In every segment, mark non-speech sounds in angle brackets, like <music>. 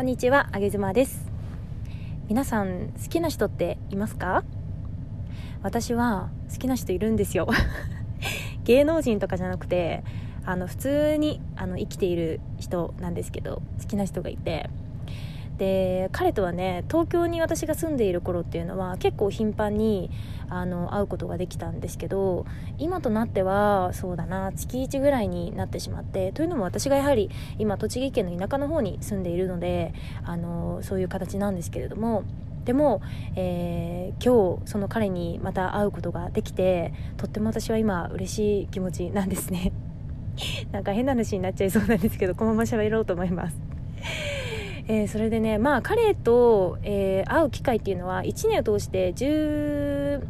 こんにちは、あげずまです。皆さん好きな人っていますか？私は好きな人いるんですよ。<laughs> 芸能人とかじゃなくてあの普通にあの生きている人なんですけど好きな人がいてで彼とはね東京に私が住んでいる頃っていうのは結構頻繁にあの会うことができたんですけど今となってはそうだな月1ぐらいになってしまってというのも私がやはり今栃木県の田舎の方に住んでいるのであのそういう形なんですけれどもでも、えー、今日その彼にまた会うことができてとっても私は今嬉しい気持ちなんですね。<laughs> なんか変な話になっちゃいそうなんですけどこのまま喋ろうと思います。えー、それでねまあ彼と、えー、会う機会っていうのは1年を通して12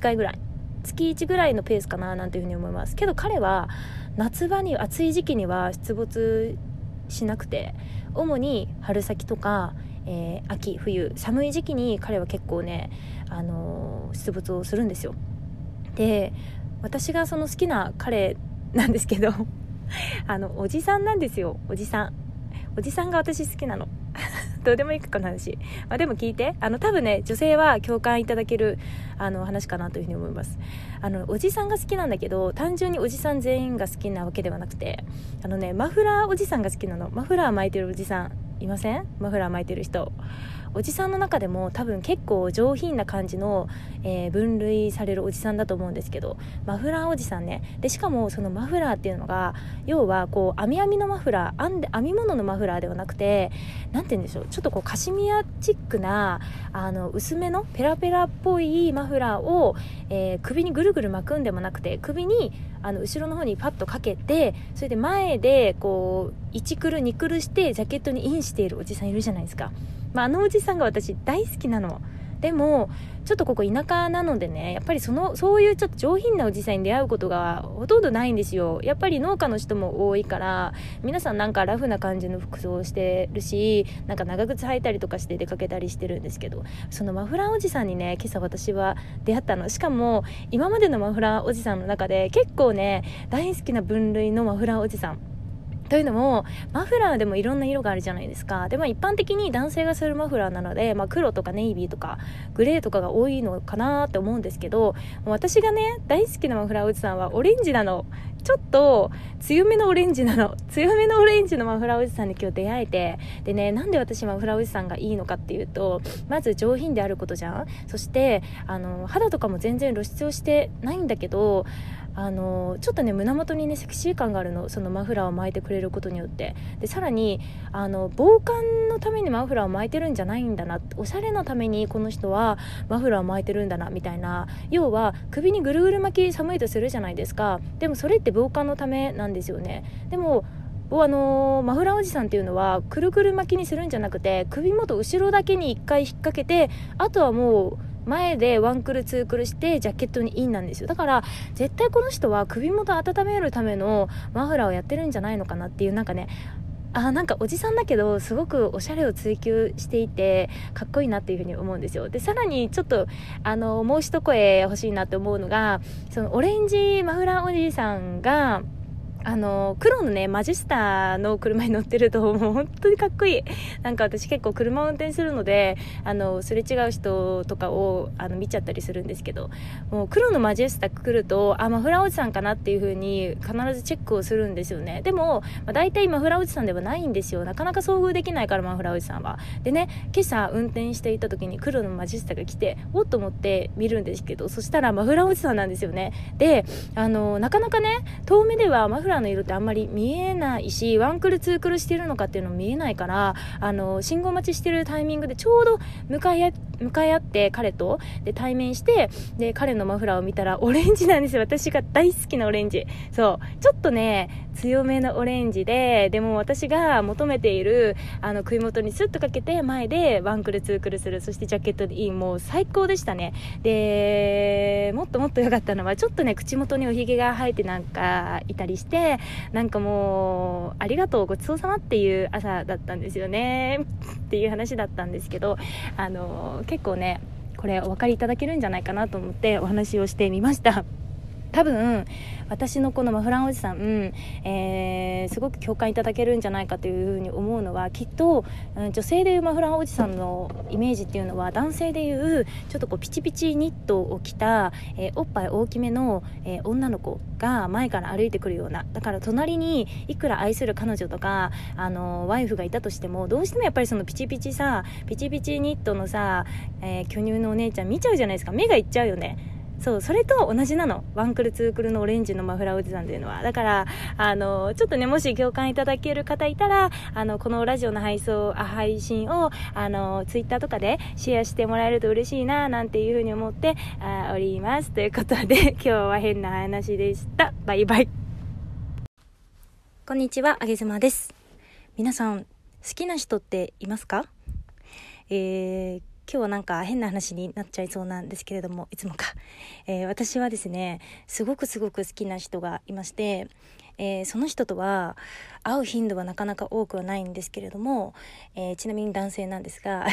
回ぐらい月1ぐらいのペースかななんていうふうに思います。けど彼は夏場に暑い時期には出没しなくて主に春先とか、えー、秋冬寒い時期に彼は結構ね、あのー、出没をするんですよ。で私がその好きな彼なんですけど <laughs> あのおじさんなんですよおじさん。おじさんが私好きなの。どうでもいいかこの話、まあ、でも聞いて。あの多分ね女性は共感いただけるあの話かなというふうに思います。あのおじさんが好きなんだけど単純におじさん全員が好きなわけではなくてあのねマフラーおじさんが好きなの。マフラー巻いてるおじさんいません？マフラー巻いてる人。おじさんの中でも多分結構上品な感じの、えー、分類されるおじさんだと思うんですけどマフラーおじさんねでしかもそのマフラーっていうのが要はこう編み編みのマフラー編んで編み物のマフラーではなくて何て言うんでしょうちょっとこうカシミヤチックなあの薄めのペラペラっぽいマフラーを、えー、首にぐるぐる巻くんでもなくて首にあの後ろの方にパッとかけてそれで前でこう1くる2くるしてジャケットにインしているおじさんいるじゃないですか。まあ、あのおじさんが私大好きなの。でもちょっとここ田舎なのでねやっぱりそのそういうちょっと上品なおじさんに出会うことがほとんどないんですよ。やっぱり農家の人も多いから皆さんなんかラフな感じの服装をしてるしなんか長靴履いたりとかして出かけたりしてるんですけどそのマフラーおじさんにね今朝私は出会ったの。しかも今までのマフラーおじさんの中で結構ね大好きな分類のマフラーおじさん。というのもマフラーでもいろんな色があるじゃないですか。でも一般的に男性がするマフラーなので、まあ、黒とかネイビーとかグレーとかが多いのかなって思うんですけど私がね大好きなマフラーおじさんはオレンジなの。ちょっと強めのオレンジなの。<laughs> 強めのオレンジのマフラーおじさんに今日出会えて。でねなんで私マフラーおじさんがいいのかっていうとまず上品であることじゃん。そしてあの肌とかも全然露出をしてないんだけどあのちょっとね胸元にねセクシー感があるのそのマフラーを巻いてくれることによって。でさらにあの防寒のためにマフラーを巻いてるんじゃないんだなおしゃれのためにこの人はマフラーを巻いてるんだなみたいな。要は首にぐるぐる巻き寒いとするじゃないですか。でもそれって防寒のためなんですよね。でもあの、マフラーおじさんっていうのはくるくる巻きにするんじゃなくて首元後ろだけに1回引っ掛けてあとはもう前でワンクルツークルしてジャケットにインなんですよ。だから絶対この人は首元温めるためのマフラーをやってるんじゃないのかなっていうなんかねあなんかおじさんだけどすごくおしゃれを追求していてかっこいいなっていうふうに思うんですよ。でさらにちょっとあのもう一声欲しいなって思うのがそのオレンジマフラーおじさんがあの、黒のね、マジスタの車に乗ってると、もう本当にかっこいい。なんか私結構車を運転するので、あの、すれ違う人とかを、あの、見ちゃったりするんですけど、もう黒のマジェスタ来ると、あ、マフラーおじさんかなっていう風に必ずチェックをするんですよね。でも、まあ、大体マフラーおじさんではないんですよ。なかなか遭遇できないから、マフラーおじさんは。でね、今朝運転していた時に黒のマジェスタが来て、おっと思って見るんですけど、そしたらマフラーおじさんなんですよね。で、あの、なかなかね、遠目ではマフラーらの色ってあんまり見えないしワンクルツークルしてるのかっていうのも見えないからあの信号待ちしてるタイミングでちょうど向かい向かい合って彼とで対面してで彼のマフラーを見たらオレンジなんですよ。私が大好きなオレンジ。そう。ちょっとね強めのオレンジででも私が求めているあの首元にスッとかけて前でワンクルツークルする。そしてジャケットでいい。もう最高でしたね。でもっともっと良かったのはちょっとね口元におひげが生えてなんかいたりしてなんかもうありがとうごちそうさまっていう朝だったんですよね。っていう話だったんですけどあの結構ねこれお分かりいただけるんじゃないかなと思ってお話をしてみました。多分私のこのマフランおじさん、えー、すごく共感いただけるんじゃないかというふうに思うのはきっと、うん、女性でいうマフランおじさんのイメージっていうのは男性でいうちょっとこうピチピチニットを着た、えー、おっぱい大きめの、えー、女の子が前から歩いてくるようなだから隣にいくら愛する彼女とかあのワイフがいたとしてもどうしてもやっぱりそのピチピチさピチピチニットのさ、えー、巨乳のお姉ちゃん見ちゃうじゃないですか。目がいっちゃうよね。そうそれと同じなの。ワンクルツークルのオレンジのマフラーおじさんというのは。だからあのちょっとねもし共感いただける方いたらあのこのラジオの配送あ配信をあのツイッターとかでシェアしてもらえると嬉しいななんていうふうに思ってあおります。ということで <laughs> 今日は変な話でした。バイバイ。こんにちはあげずまです。皆さん好きな人っていますか？えー今日はなんか変な話になっちゃいそうなんですけれどもいつもか、<laughs> えー、私はですねすごくすごく好きな人がいまして、えー、その人とは会う頻度はなかなか多くはないんですけれども、えー、ちなみに男性なんですが、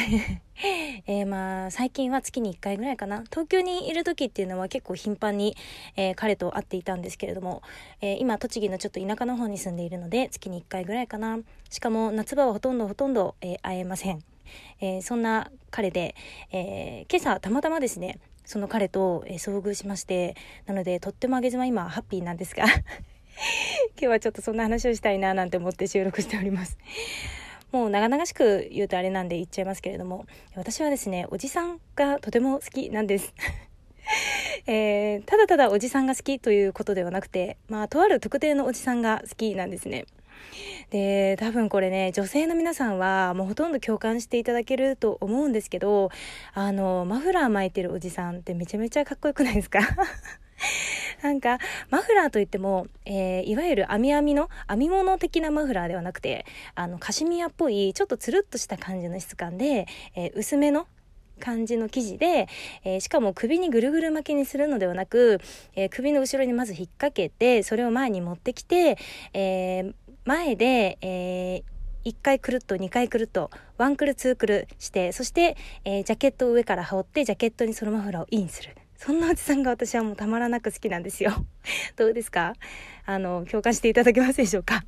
<laughs> えまあ最近は月に1回ぐらいかな。東京にいる時っていうのは結構頻繁に、え彼と会っていたんですけれども、え今栃木のちょっと田舎の方に住んでいるので月に1回ぐらいかな。しかも夏場はほとんどほとんど、え会えません。えー、そんな彼で、えー、今朝たまたまですねその彼と、えー、遭遇しましてなのでとってもあげ妻今ハッピーなんですが <laughs> 今日はちょっとそんな話をしたいななんて思って収録しておりますもう長々しく言うとあれなんで言っちゃいますけれども私はですねおじさんがとても好きなんです <laughs> えー、ただただおじさんが好きということではなくて、まあ、とある特定のおじさんが好きなんですね。で、多分これね、女性の皆さんはもうほとんど共感していただけると思うんですけど、あの、マフラー巻いてるおじさんってめちゃめちゃかっこよくないですか？<laughs> なんか、マフラーといっても、えー、いわゆる網網の、編み物的なマフラーではなくて、あの、カシミヤっぽい、ちょっとつるっとした感じの質感で、えー、薄めの感じの生地で、えー、しかも首にぐるぐる巻きにするのではなく、えー、首の後ろにまず引っ掛けてそれを前に持ってきて、えー、前で、えー、1回くるっと2回くるっとワンクルツークルしてそして、えー、ジャケットを上から羽織ってジャケットにそのマフラーをインする。そんなおじさんが私はもうたまらなく好きなんですよ。<laughs> どうですか？あの共感していただけますでしょうか？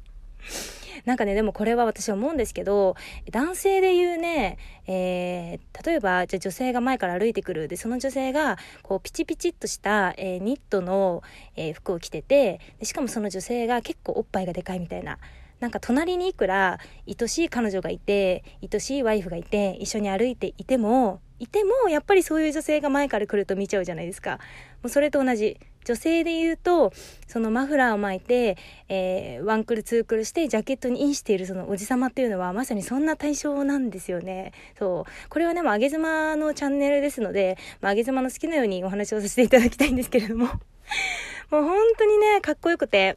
なんかね、でもこれは私思うんですけど、男性で言うね、えー、例えば、じゃ女性が前から歩いてくる。で、その女性が、こう、ピチピチっとした、えー、ニットの、えー、服を着ててで、しかもその女性が結構おっぱいがでかいみたいな。なんか隣にいくら愛しい彼女がいて愛しいワイフがいて一緒に歩いていてもいてもやっぱりそういう女性が前から来ると見ちゃうじゃないですかもうそれと同じ女性で言うとそのマフラーを巻いて、えー、ワンクルツークルしてジャケットにインしているそのおじさまっていうのはまさにそんな対象なんですよね。そう。これはねもあげ妻のチャンネルですので、まあ、あげ妻の好きなようにお話をさせていただきたいんですけれども。<laughs> もう本当にねかっこよくて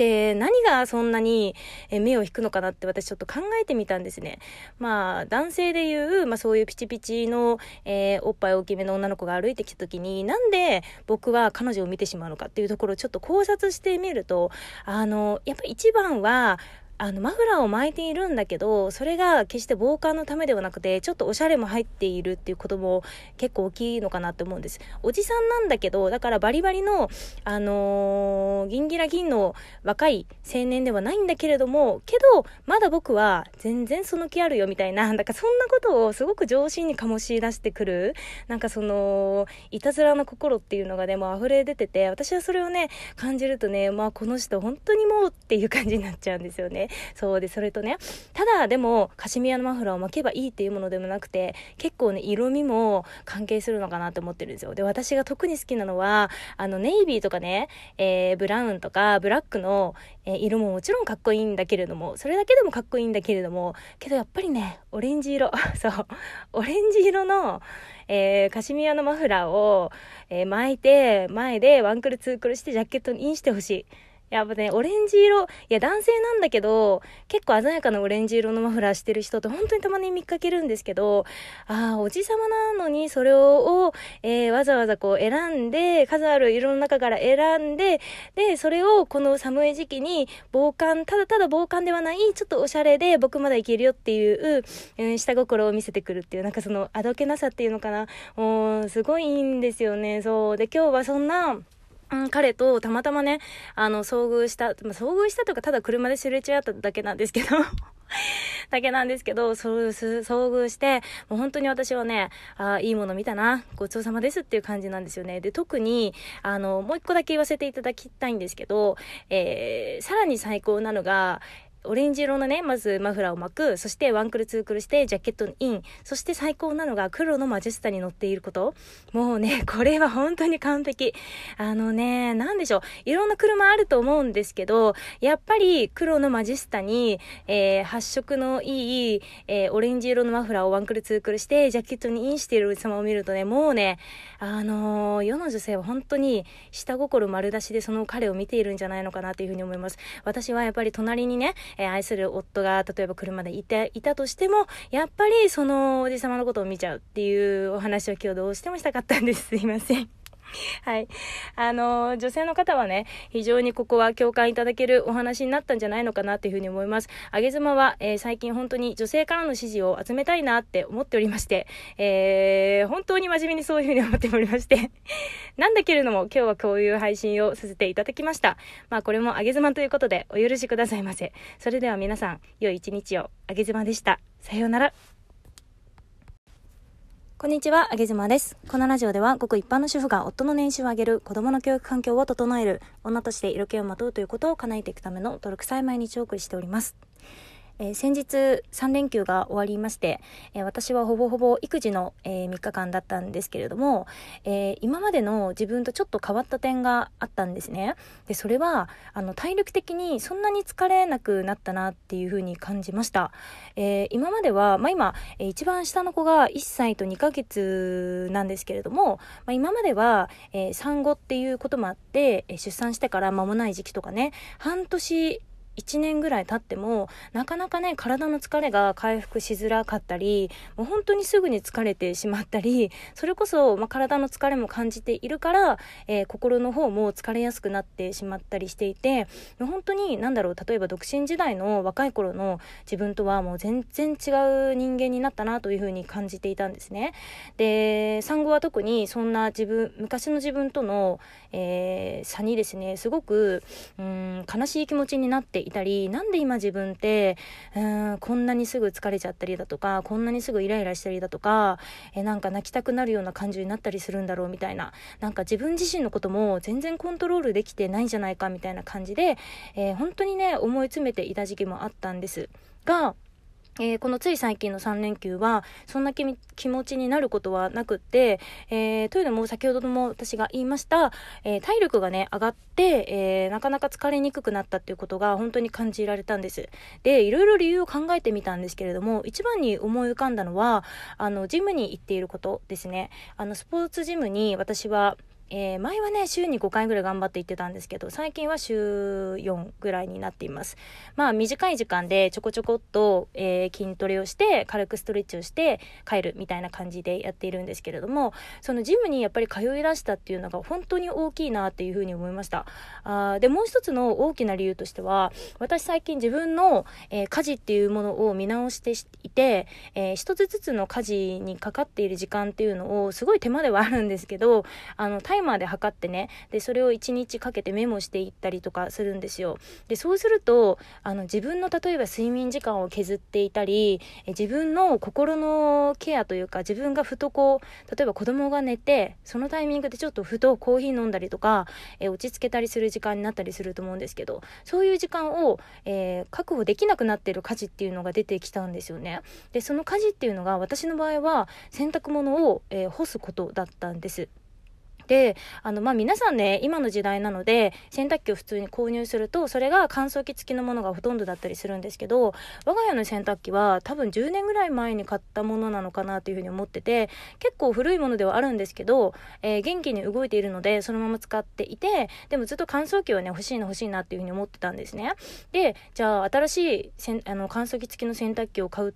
で、何がそんなに目を引くのかなって私ちょっと考えてみたんですね。まあ、男性で言う、まあそういうピチピチの、えー、おっぱい大きめの女の子が歩いてきた時に、なんで僕は彼女を見てしまうのかっていうところをちょっと考察してみると、あの、やっぱ一番は、あのマフラーを巻いているんだけどそれが決して防寒のためではなくてちょっとおしゃれも入っているっていうことも結構大きいのかなって思うんです。おじさんなんだけどだからバリバリのあのー、ギンギラギンの若い青年ではないんだけれどもけどまだ僕は全然その気あるよみたいな <laughs> だからそんなことをすごく上心に醸し出してくるなんかそのいたずらの心っていうのがねもう溢れ出てて私はそれをね感じるとねまあこの人本当にもうっていう感じになっちゃうんですよね。そうで、それとね、ただでもカシミヤのマフラーを巻けばいいっていうものでもなくて、結構ね、色味も関係するのかなって思ってるんですよ。で、私が特に好きなのは、あの、ネイビーとかね、えー、ブラウンとかブラックの、えー、色ももちろんかっこいいんだけれども、それだけでもかっこいいんだけれども、けどやっぱりね、オレンジ色、<laughs> そう、オレンジ色の、えー、カシミヤのマフラーを、え、巻いて、前でワンクルツークルしてジャケットにインしてほしい。やっぱね、オレンジ色、いや男性なんだけど、結構鮮やかなオレンジ色のマフラーしてる人って本当にたまに見かけるんですけど、ああ、おじさまなのにそれを、えー、わざわざこう選んで、数ある色の中から選んで、で、それをこの寒い時期に防寒、ただただ防寒ではない、ちょっとおしゃれで僕まだいけるよっていう、うん、下心を見せてくるっていう、なんかそのあどけなさっていうのかな、もうすごいいいんですよね。そう。で、今日はそんな、うん、彼とたまたまね、あの、遭遇した、まあ、遭遇したとか、ただ車ですれ違っただけなんですけど <laughs> だけなんですけど、遭遇して、もう本当に私はね、ああ、いいもの見たな、ごちそうさまですっていう感じなんですよね。で、特に、あの、もう一個だけ言わせていただきたいんですけど、えー、さらに最高なのが、オレンジ色のね、まずマフラーを巻く、そしてワンクルツークルしてジャケットイン、そして最高なのが黒のマジェスタに乗っていること。もうね、<laughs> これは本当に完璧。あのね、なんでしょう。いろんな車あると思うんですけど、やっぱり黒のマジェスタに、えー、発色のいい、えー、オレンジ色のマフラーをワンクルツークルして、ジャケットにインしている様を見るとね、もうね、あのー、世の女性は本当に下心丸出しでその彼を見ているんじゃないのかなというふうに思います。私はやっぱり隣にね、えー、愛する夫が例えば車でいていたとしてもやっぱりそのおじ様のことを見ちゃうっていうお話を今日どうしてもしたかったんです。すいません。<laughs> はい。あの、女性の方はね、非常にここは共感いただけるお話になったんじゃないのかなというふうに思います。あげ妻は、えー、最近本当に女性からの支持を集めたいなって思っておりまして、えー、本当に真面目にそういうふうに思っておりまして <laughs> なんだけれども、今日はこういう配信をさせていただきました。まあ、これもあげ妻ということでお許しくださいませ。それでは皆さん、良い一日を。あげ妻でした。さようなら。こんにちは、あげずまです。このラジオでは、ごく一般の主婦が夫の年収を上げる、子供の教育環境を整える、女として色気をまとうということを叶えていくための努力さえ毎日お送りしております。えー、先日3連休が終わりまして、えー、私はほぼほぼ育児の、えー、3日間だったんですけれども、え今までの自分とちょっと変わった点があったんですね。で、それは、あの、体力的にそんなに疲れなくなったなっていうふうに感じました。え今までは、まあ、今、え一番下の子が1歳と2ヶ月なんですけれども、まあ、今までは、え産後っていうこともあって、出産してから間もない時期とかね、半年1年ぐらい経ってもなかなかね体の疲れが回復しづらかったりもう本当にすぐに疲れてしまったりそれこそ、まあ、体の疲れも感じているから、えー、心の方も疲れやすくなってしまったりしていて本当に何だろう例えば独身時代の若い頃の自分とはもう全然違う人間になったなというふうに感じていたんですね。で産後は特にそんな自分昔の自分との、えー、差にですねすごくうん悲しい気持ちになっていたりなんで今自分ってうんこんなにすぐ疲れちゃったりだとかこんなにすぐイライラしたりだとかえなんか泣きたくなるような感じになったりするんだろうみたいななんか自分自身のことも全然コントロールできてないんじゃないかみたいな感じで、えー、本当にね思い詰めていた時期もあったんですがえー、このつい最近の3連休は、そんな気持ちになることはなくって、えー、というのも先ほども私が言いました、えー、体力がね、上がって、えなかなか疲れにくくなったっていうことが本当に感じられたんです。で、いろいろ理由を考えてみたんですけれども、一番に思い浮かんだのは、あの、ジムに行っていることですね。あの、スポーツジムに私は、えー、前はね、週に5回ぐらい頑張って行ってたんですけど、最近は週4ぐらいになっています。まあ、短い時間でちょこちょこっと、えー、筋トレをして、軽くストレッチをして帰るみたいな感じでやっているんですけれども、そのジムにやっぱり通い出したっていうのが本当に大きいなっていうふうに思いました。あで、もう一つの大きな理由としては、私最近自分の、えー、家事っていうものを見直していて、えー、一つずつの家事にかかっている時間っていうのを、すごい手間ではあるんですけど、あの、イマーで測ってねでそれを1日かけてメモしていったりとかするんですよ。でそうするとあの自分の例えば睡眠時間を削っていたり自分の心のケアというか自分がふとこう例えば子供が寝てそのタイミングでちょっとふとコーヒー飲んだりとか、え落ち着けたりする時間になったりすると思うんですけどそういう時間を、えー、確保できなくなってる家事っていうのが出てきたんですよね。でその家事っていうのが私の場合は洗濯物を、えー、干すことだったんです。で、あの、まあ、皆さんね、今の時代なので、洗濯機を普通に購入すると、それが乾燥機付きのものがほとんどだったりするんですけど、我が家の洗濯機は多分10年ぐらい前に買ったものなのかなというふうに思ってて、結構古いものではあるんですけど、えー、元気に動いているので、そのまま使っていて、でもずっと乾燥機はね、欲しいな欲しいなっていうふうに思ってたんですね。で、じゃあ、新しいせんあの乾燥機付きの洗濯機を買う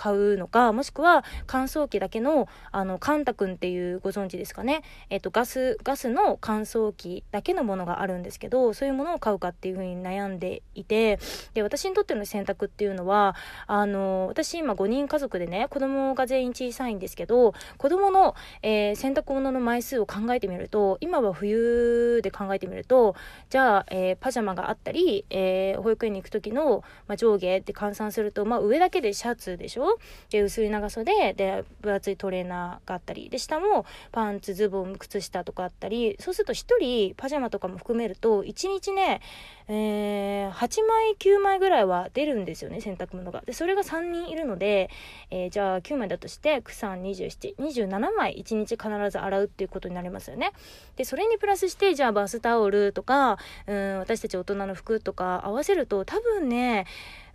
買うのか、もしくは乾燥機だけの、あの、カンタ君っていうご存知ですかね。えっ、と、ガス、ガスの乾燥機だけのものがあるんですけど、そういうものを買うかっていうふうに悩んでいて、で、私にとっての選択っていうのは、あの、私今5人家族でね、子供が全員小さいんですけど、子供の、えー、洗濯物の枚数を考えてみると、今は冬で考えてみると、じゃあ、えー、パジャマがあったり、えー、保育園に行く時の、まあ、上下って換算すると、まあ、上だけでシャツでしょで、薄い長袖で、分厚いトレーナーがあったり、で、下もパンツ、ズボン、靴下とかあったり、そうすると1人パジャマとかも含めると、1日ね、えー、8枚、9枚ぐらいは出るんですよね、洗濯物が。で、それが3人いるので、えー、じゃあ9枚だとして、9、3、27、27枚1日必ず洗うっていうことになりますよね。で、それにプラスして、じゃあバスタオルとか、うん、私たち大人の服とか合わせると、多分ね、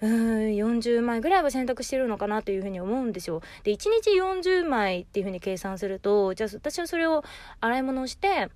うん、40枚ぐらいは選択してるのかなというふうに思うんですよ。で、1日40枚っていうふうに計算すると、じゃあ私はそれを洗い物をして、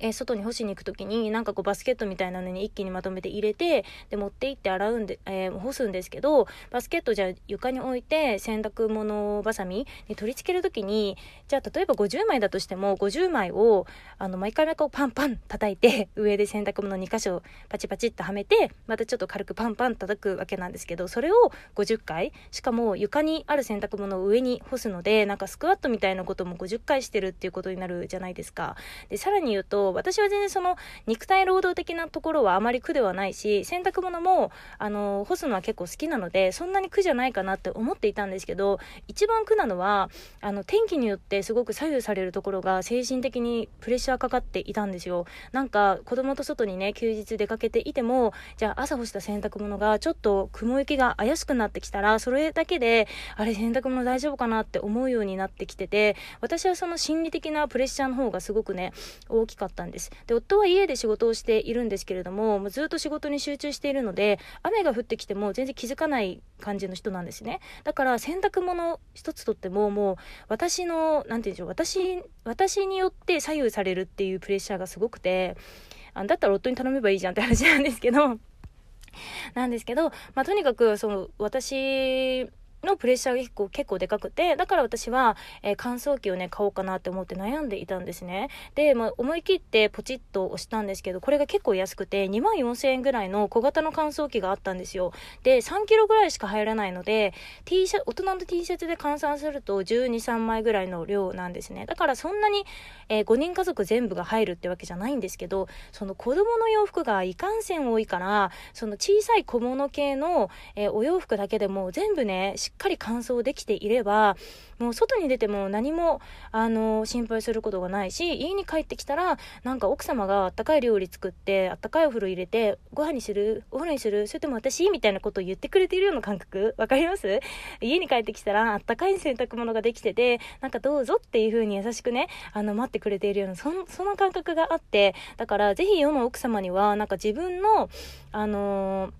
えー、外に干しに行く時になんかこうバスケットみたいなのに一気にまとめて入れてで持って行って洗うんで、えー、干すんですけどバスケットじゃ床に置いて洗濯物ばさみに取り付ける時にじゃあ例えば50枚だとしても50枚をあの毎回毎回パンパン叩いて <laughs> 上で洗濯物2箇所パチパチっとはめてまたちょっと軽くパンパン叩くわけなんですけどそれを50回しかも床にある洗濯物を上に干すのでなんかスクワットみたいなことも50回してるっていうことになるじゃないですか。でさらに言うと私は全然その肉体労働的なところはあまり苦ではないし洗濯物もあの干すのは結構好きなのでそんなに苦じゃないかなって思っていたんですけど一番苦なのはあの天気によってすごく左右されるところが精神的にプレッシャーかかっていたんですよ。なんか子供と外にね休日出かけていてもじゃあ朝干した洗濯物がちょっと雲行きが怪しくなってきたらそれだけであれ洗濯物大丈夫かなって思うようになってきてて私はその心理的なプレッシャーの方がすごくね大きかったんです。で夫は家で仕事をしているんですけれどももうずっと仕事に集中しているので雨が降ってきても全然気づかない感じの人なんですね。だから洗濯物一つとってももう私の何て言うんでしょう私私によって左右されるっていうプレッシャーがすごくてあだったら夫に頼めばいいじゃんって話なんですけどなんですけど、まあ、とにかくその私のプレッシャーが結構結構でかくて、だから私は、えー、乾燥機をね、買おうかなって思って悩んでいたんですね。で、まあ、思い切ってポチッと押したんですけど、これが結構安くて、2万4000円ぐらいの小型の乾燥機があったんですよ。で、3キロぐらいしか入らないので、T シャ大人の T シャツで換算すると12、3枚ぐらいの量なんですね。だからそんなに、えー、5人家族全部が入るってわけじゃないんですけど、その子供の洋服がいかんせん多いから、その小さい小物系の、えー、お洋服だけでも全部ね、しっかり乾燥できていれば、もう外に出ても何も、あの、心配することがないし、家に帰ってきたら、なんか奥様があったかい料理作って、あったかいお風呂入れて、ご飯にするお風呂にするそれとも私みたいなことを言ってくれているような感覚？わかります？家に帰ってきたら、あったかい洗濯物ができてて、なんかどうぞっていう風に優しくね、あの、待ってくれているような、そその感覚があって、だからぜひ世の奥様には、なんか自分の、あのー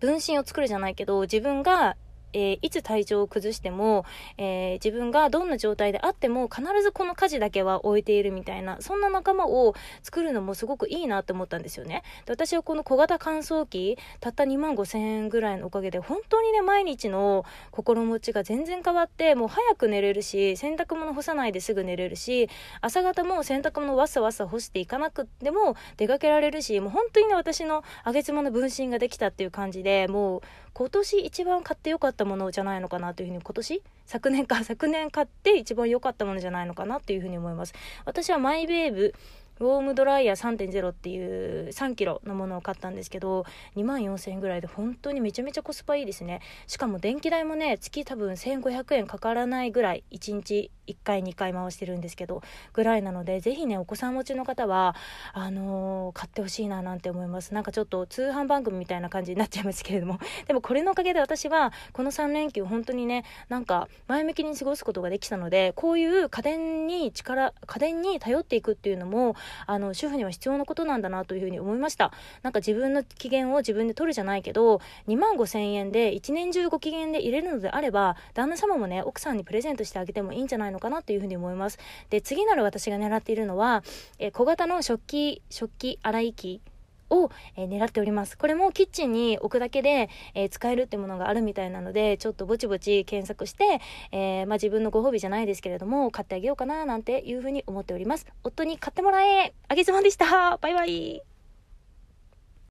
分身を作るじゃないけど、自分がえー、いつ体調を崩しても、えー、自分がどんな状態であっても必ずこの家事だけは置いているみたいなそんな仲間を作るのもすごくいいなって思ったんですよね。で私はこの小型乾燥機たった2万5千円ぐらいのおかげで本当にね毎日の心持ちが全然変わってもう早く寝れるし洗濯物干さないですぐ寝れるし朝方も洗濯物わさわさ干していかなくても出かけられるしもう本当にね私のあげ妻の分身ができたっていう感じでもう今年一番買ってよかったたものじゃないのかなというふうに今年昨年か昨年買って一番良かったものじゃないのかなというふうに思います。私はマイベーブウォームドライヤー3.0っていう3 k g のものを買ったんですけど2万4000円ぐらいで本当にめちゃめちゃコスパいいですね。しかも電気代もね月多分1500円かからないぐらい1日1回2回回してるんですけどぐらいなのでぜひねお子さん持ちの方はあのー、買ってほしいななんて思います。なんかちょっと通販番組みたいな感じになっちゃいますけれども。<laughs> でもこれのおかげで私はこの3連休本当にねなんか前向きに過ごすことができたのでこういう家電に力家電に頼っていくっていうのもあの主婦には必要なことなんだなというふうに思いました。なんか自分の機嫌を自分で取るじゃないけど2万5千円で一年中ご機嫌で入れるのであれば旦那様もね奥さんにプレゼントしてあげてもいいんじゃないのかなというふうに思いますで次なる私が狙っているのは、え小型の食器食器洗い機を、えー、狙っております。これもキッチンに置くだけで、えー、使えるってものがあるみたいなので、ちょっとぼちぼち検索して、えー、まあ、自分のご褒美じゃないですけれども、買ってあげようかななんていうふうに思っております。夫に買ってもらえあげずまでしたバイバイ